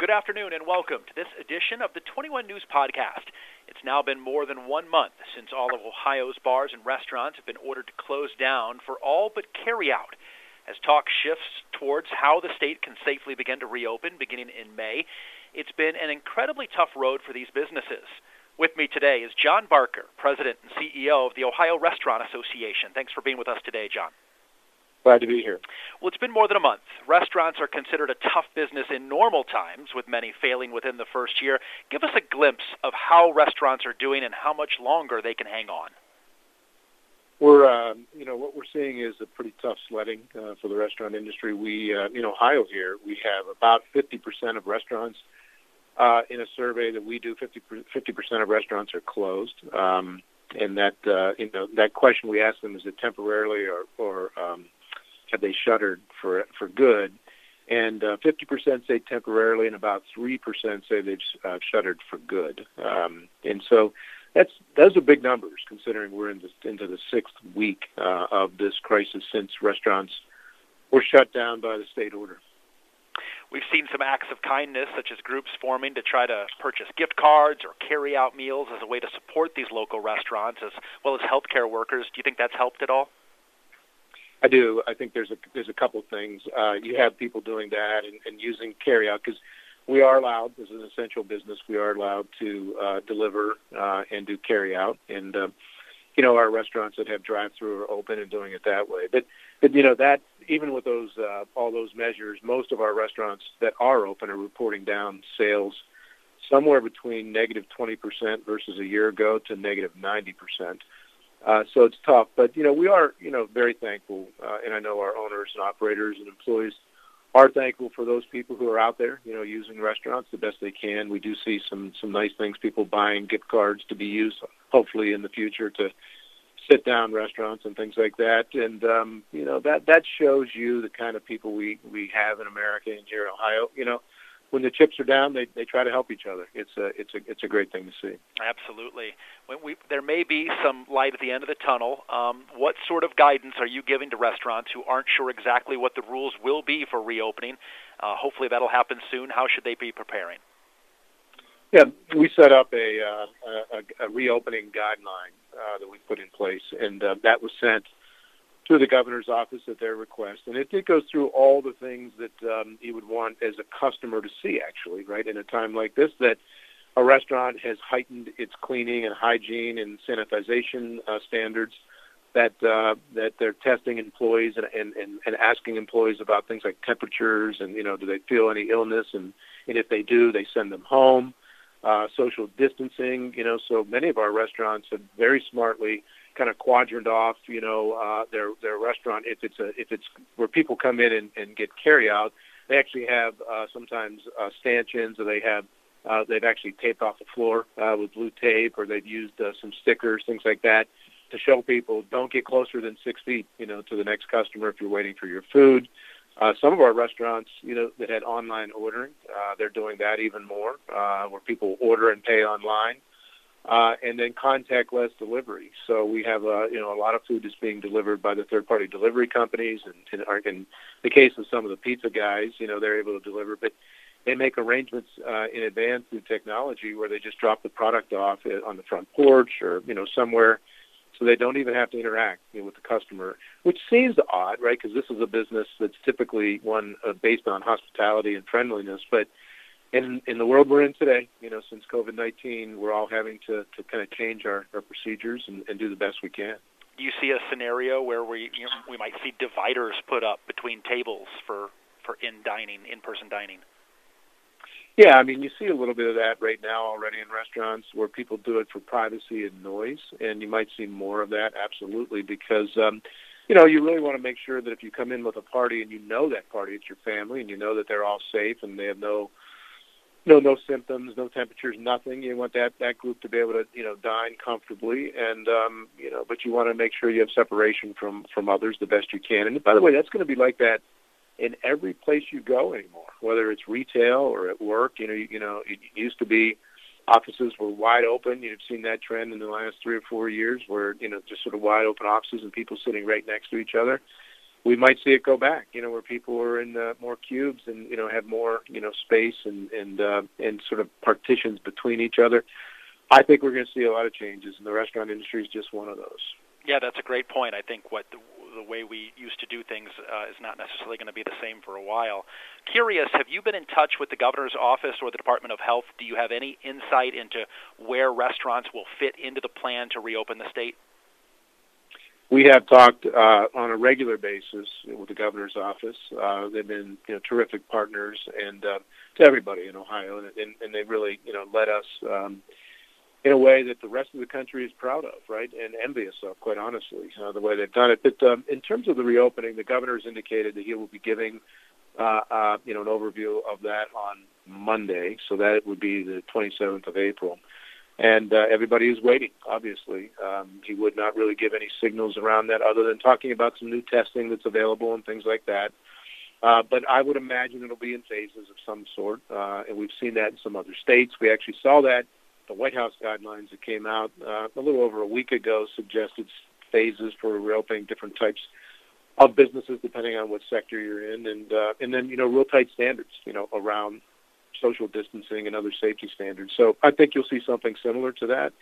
Good afternoon and welcome to this edition of the 21 News Podcast. It's now been more than one month since all of Ohio's bars and restaurants have been ordered to close down for all but carry out. As talk shifts towards how the state can safely begin to reopen beginning in May, it's been an incredibly tough road for these businesses. With me today is John Barker, President and CEO of the Ohio Restaurant Association. Thanks for being with us today, John. Glad to be here. Well, it's been more than a month. Restaurants are considered a tough business in normal times, with many failing within the first year. Give us a glimpse of how restaurants are doing and how much longer they can hang on. We're, uh, you know, what we're seeing is a pretty tough sledding uh, for the restaurant industry. We, uh, in Ohio here, we have about 50% of restaurants uh, in a survey that we do. 50 percent of restaurants are closed, um, and that, uh, you know, that question we ask them is it temporarily or, or um, have they shuttered for for good? And uh, 50% say temporarily, and about 3% say they've uh, shuttered for good. Um, and so that's those are big numbers considering we're in the, into the sixth week uh, of this crisis since restaurants were shut down by the state order. We've seen some acts of kindness, such as groups forming to try to purchase gift cards or carry out meals as a way to support these local restaurants, as well as healthcare workers. Do you think that's helped at all? I do. I think there's a there's a couple things. Uh, you have people doing that and, and using carryout because we are allowed. This is an essential business. We are allowed to uh, deliver uh, and do carryout, and uh, you know our restaurants that have drive-through are open and doing it that way. But but you know that even with those uh, all those measures, most of our restaurants that are open are reporting down sales somewhere between negative 20% versus a year ago to negative 90%. Uh, so it's tough, but you know we are you know very thankful, uh, and I know our owners and operators and employees are thankful for those people who are out there, you know, using restaurants the best they can. We do see some some nice things, people buying gift cards to be used, hopefully in the future to sit down restaurants and things like that. And um, you know that that shows you the kind of people we we have in America and here in Ohio. You know, when the chips are down, they they try to help each other. It's a it's a it's a great thing to see. Absolutely. When we there may be some light at the end of the tunnel. Um, what sort of guidance are you giving to restaurants who aren't sure exactly what the rules will be for reopening? Uh, hopefully that'll happen soon. How should they be preparing? Yeah, we set up a uh, a, a reopening guideline uh, that we put in place, and uh, that was sent to the governor's office at their request, and it, it goes through all the things that um, you would want as a customer to see. Actually, right in a time like this, that a restaurant has heightened its cleaning and hygiene and sanitization uh, standards. That uh, that they're testing employees and, and, and, and asking employees about things like temperatures and you know do they feel any illness and and if they do they send them home. Uh, social distancing, you know, so many of our restaurants have very smartly kind of quadrant off, you know, uh, their their restaurant. If it's a if it's where people come in and, and get carry out, they actually have uh, sometimes uh, stanchions, or they have uh, they've actually taped off the floor uh, with blue tape, or they've used uh, some stickers, things like that, to show people don't get closer than six feet, you know, to the next customer if you're waiting for your food. Uh, some of our restaurants, you know, that had online ordering, uh, they're doing that even more, uh, where people order and pay online uh, and then contactless delivery. So we have a you know a lot of food is being delivered by the third party delivery companies, and in, in the case of some of the pizza guys, you know they're able to deliver, but they make arrangements uh, in advance through technology where they just drop the product off on the front porch or you know somewhere. So they don't even have to interact you know, with the customer, which seems odd, right? Because this is a business that's typically one uh, based on hospitality and friendliness, but in in the world we're in today, you know, since COVID nineteen, we're all having to to kind of change our, our procedures and, and do the best we can. Do you see a scenario where we you know, we might see dividers put up between tables for for in dining, in person dining? Yeah, I mean, you see a little bit of that right now already in restaurants where people do it for privacy and noise, and you might see more of that absolutely because. um you know, you really want to make sure that if you come in with a party and you know that party, it's your family, and you know that they're all safe and they have no no no symptoms, no temperatures, nothing. You want that that group to be able to you know dine comfortably, and um, you know, but you want to make sure you have separation from from others the best you can. And by the way, that's going to be like that in every place you go anymore, whether it's retail or at work. You know, you, you know, it used to be offices were wide open. You've seen that trend in the last three or four years, where you know just sort of wide open offices and people sitting right next to each other. We might see it go back, you know, where people are in uh, more cubes and you know have more you know space and and uh, and sort of partitions between each other. I think we're going to see a lot of changes, and the restaurant industry is just one of those. Yeah, that's a great point. I think what the, the way we used to do things uh, is not necessarily going to be the same for a while. Curious, have you been in touch with the governor's office or the Department of Health? Do you have any insight into where restaurants will fit into the plan to reopen the state? We have talked uh, on a regular basis with the governor's office. Uh, they've been you know terrific partners and uh, to everybody in Ohio, and, and, and they really you know led us um, in a way that the rest of the country is proud of, right, and envious of, quite honestly, uh, the way they've done it. But um, in terms of the reopening, the governor has indicated that he will be giving uh, uh, you know an overview of that on Monday, so that would be the 27th of April and uh, everybody is waiting. Obviously, um, he would not really give any signals around that, other than talking about some new testing that's available and things like that. Uh, but I would imagine it'll be in phases of some sort, uh, and we've seen that in some other states. We actually saw that the White House guidelines that came out uh, a little over a week ago suggested phases for reopening different types of businesses depending on what sector you're in, and uh, and then you know real tight standards, you know, around social distancing and other safety standards. So I think you'll see something similar to that.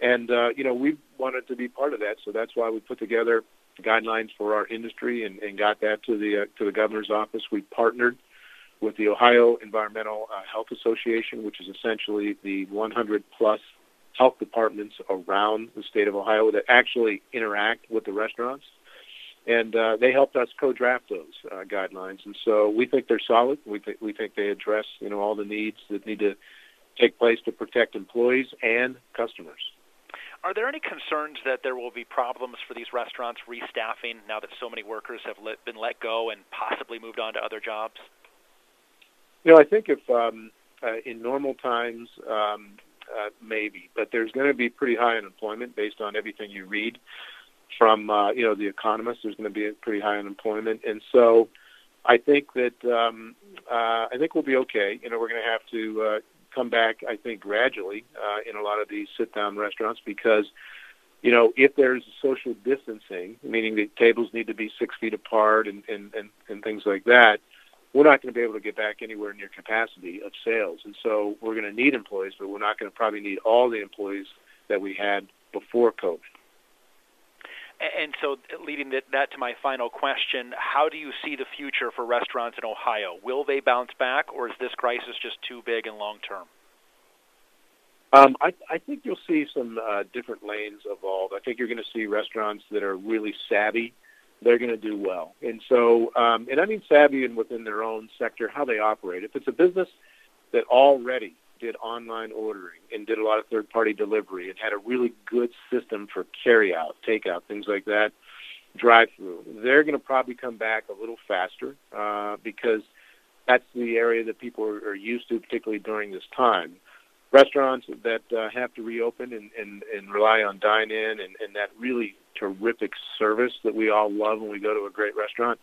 And, uh, you know, we wanted to be part of that. So that's why we put together guidelines for our industry and, and got that to the, uh, to the governor's office. We partnered with the Ohio Environmental uh, Health Association, which is essentially the 100 plus health departments around the state of Ohio that actually interact with the restaurants and uh, they helped us co-draft those uh, guidelines. And so we think they're solid. We think we think they address you know all the needs that need to take place to protect employees and customers. Are there any concerns that there will be problems for these restaurants restaffing now that so many workers have let, been let go and possibly moved on to other jobs? You know, I think if um, uh, in normal times, um, uh, maybe, but there's going to be pretty high unemployment based on everything you read from uh, you know the economists. There's going to be a pretty high unemployment, and so I think that um, uh, I think we'll be okay. You know, we're going to have to uh, come back. I think gradually uh, in a lot of these sit-down restaurants because you know if there's social distancing, meaning the tables need to be six feet apart and and and, and things like that. We're not going to be able to get back anywhere near capacity of sales, and so we're going to need employees, but we're not going to probably need all the employees that we had before COVID. And so, leading that to my final question, how do you see the future for restaurants in Ohio? Will they bounce back, or is this crisis just too big and long term? Um, I, I think you'll see some uh, different lanes evolve. I think you're going to see restaurants that are really savvy. They're going to do well, and so, um, and I mean savvy and within their own sector, how they operate. If it's a business that already did online ordering and did a lot of third party delivery and had a really good system for carry out, takeout, things like that, drive through. They're going to probably come back a little faster uh, because that's the area that people are, are used to, particularly during this time. Restaurants that uh, have to reopen and, and, and rely on dine in and, and that really terrific service that we all love when we go to a great restaurant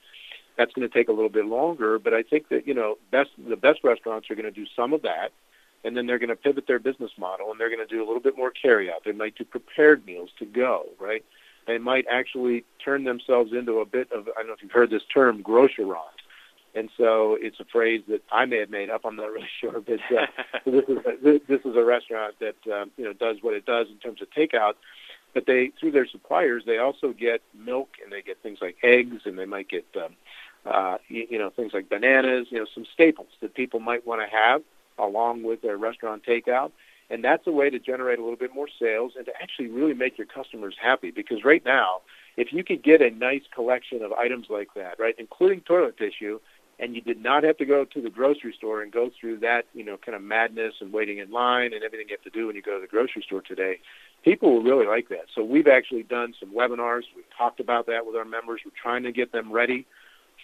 that's going to take a little bit longer. But I think that you know, best the best restaurants are going to do some of that, and then they're going to pivot their business model and they're going to do a little bit more carry out. They might do prepared meals to go, right? They might actually turn themselves into a bit of I don't know if you've heard this term, grocerant. And so it's a phrase that I may have made up. I'm not really sure, but uh, this is a, this is a restaurant that um, you know does what it does in terms of takeout. But they through their suppliers, they also get milk and they get things like eggs and they might get um, uh, you, you know things like bananas, you know some staples that people might want to have along with their restaurant takeout. And that's a way to generate a little bit more sales and to actually really make your customers happy. Because right now, if you could get a nice collection of items like that, right, including toilet tissue, and you did not have to go to the grocery store and go through that, you know, kind of madness and waiting in line and everything you have to do when you go to the grocery store today, people will really like that. So we've actually done some webinars. We've talked about that with our members. We're trying to get them ready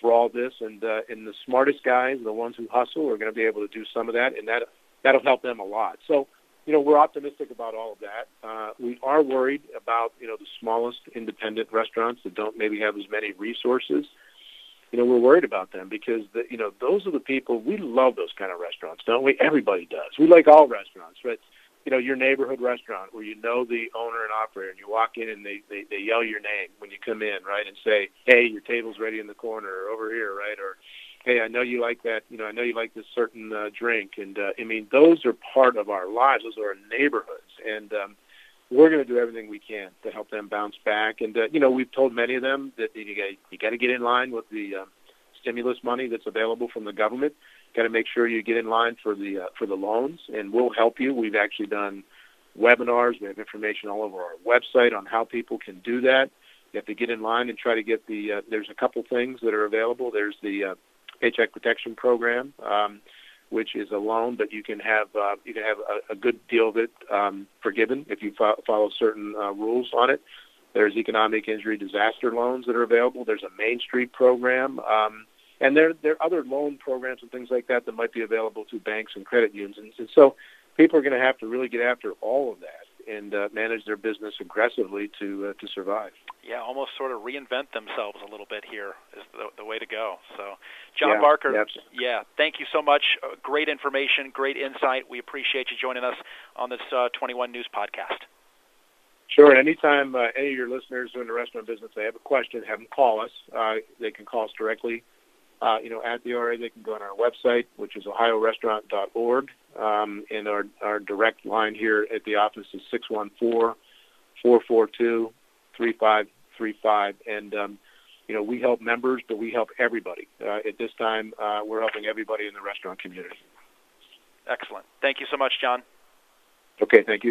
for all this, and uh, and the smartest guys, the ones who hustle, are going to be able to do some of that, and that that'll help them a lot. So, you know, we're optimistic about all of that. Uh, we are worried about you know the smallest independent restaurants that don't maybe have as many resources. You know, we're worried about them because the, you know those are the people we love those kind of restaurants, don't we? Everybody does. We like all restaurants, right? You know, your neighborhood restaurant where you know the owner and operator, and you walk in and they, they, they yell your name when you come in, right, and say, hey, your table's ready in the corner or over here, right, or hey, I know you like that, you know, I know you like this certain uh, drink, and uh, I mean, those are part of our lives, those are our neighborhoods, and um, we're going to do everything we can to help them bounce back. And uh, you know, we've told many of them that you got you got to get in line with the uh, stimulus money that's available from the government got to make sure you get in line for the uh, for the loans, and we'll help you. We've actually done webinars. We have information all over our website on how people can do that. You have to get in line and try to get the. Uh, there's a couple things that are available. There's the uh, Paycheck Protection Program, um, which is a loan, but you can have uh, you can have a, a good deal of it um, forgiven if you fo- follow certain uh, rules on it. There's economic injury disaster loans that are available. There's a Main Street program. Um, and there there are other loan programs and things like that that might be available to banks and credit unions. And, so people are going to have to really get after all of that and uh, manage their business aggressively to uh, to survive. Yeah, almost sort of reinvent themselves a little bit here is the, the way to go. So, John yeah, Barker, yeah, yeah, thank you so much. Uh, great information, great insight. We appreciate you joining us on this uh, 21 News podcast. Sure. Anytime uh, any of your listeners are in the restaurant business, they have a question, have them call us. Uh, they can call us directly uh, you know, at the RA, they can go on our website, which is ohiorestaurant.org. Um, and our, our direct line here at the office is 614-442-3535. And, um, you know, we help members, but we help everybody. Uh, at this time, uh, we're helping everybody in the restaurant community. Excellent. Thank you so much, John. Okay, thank you.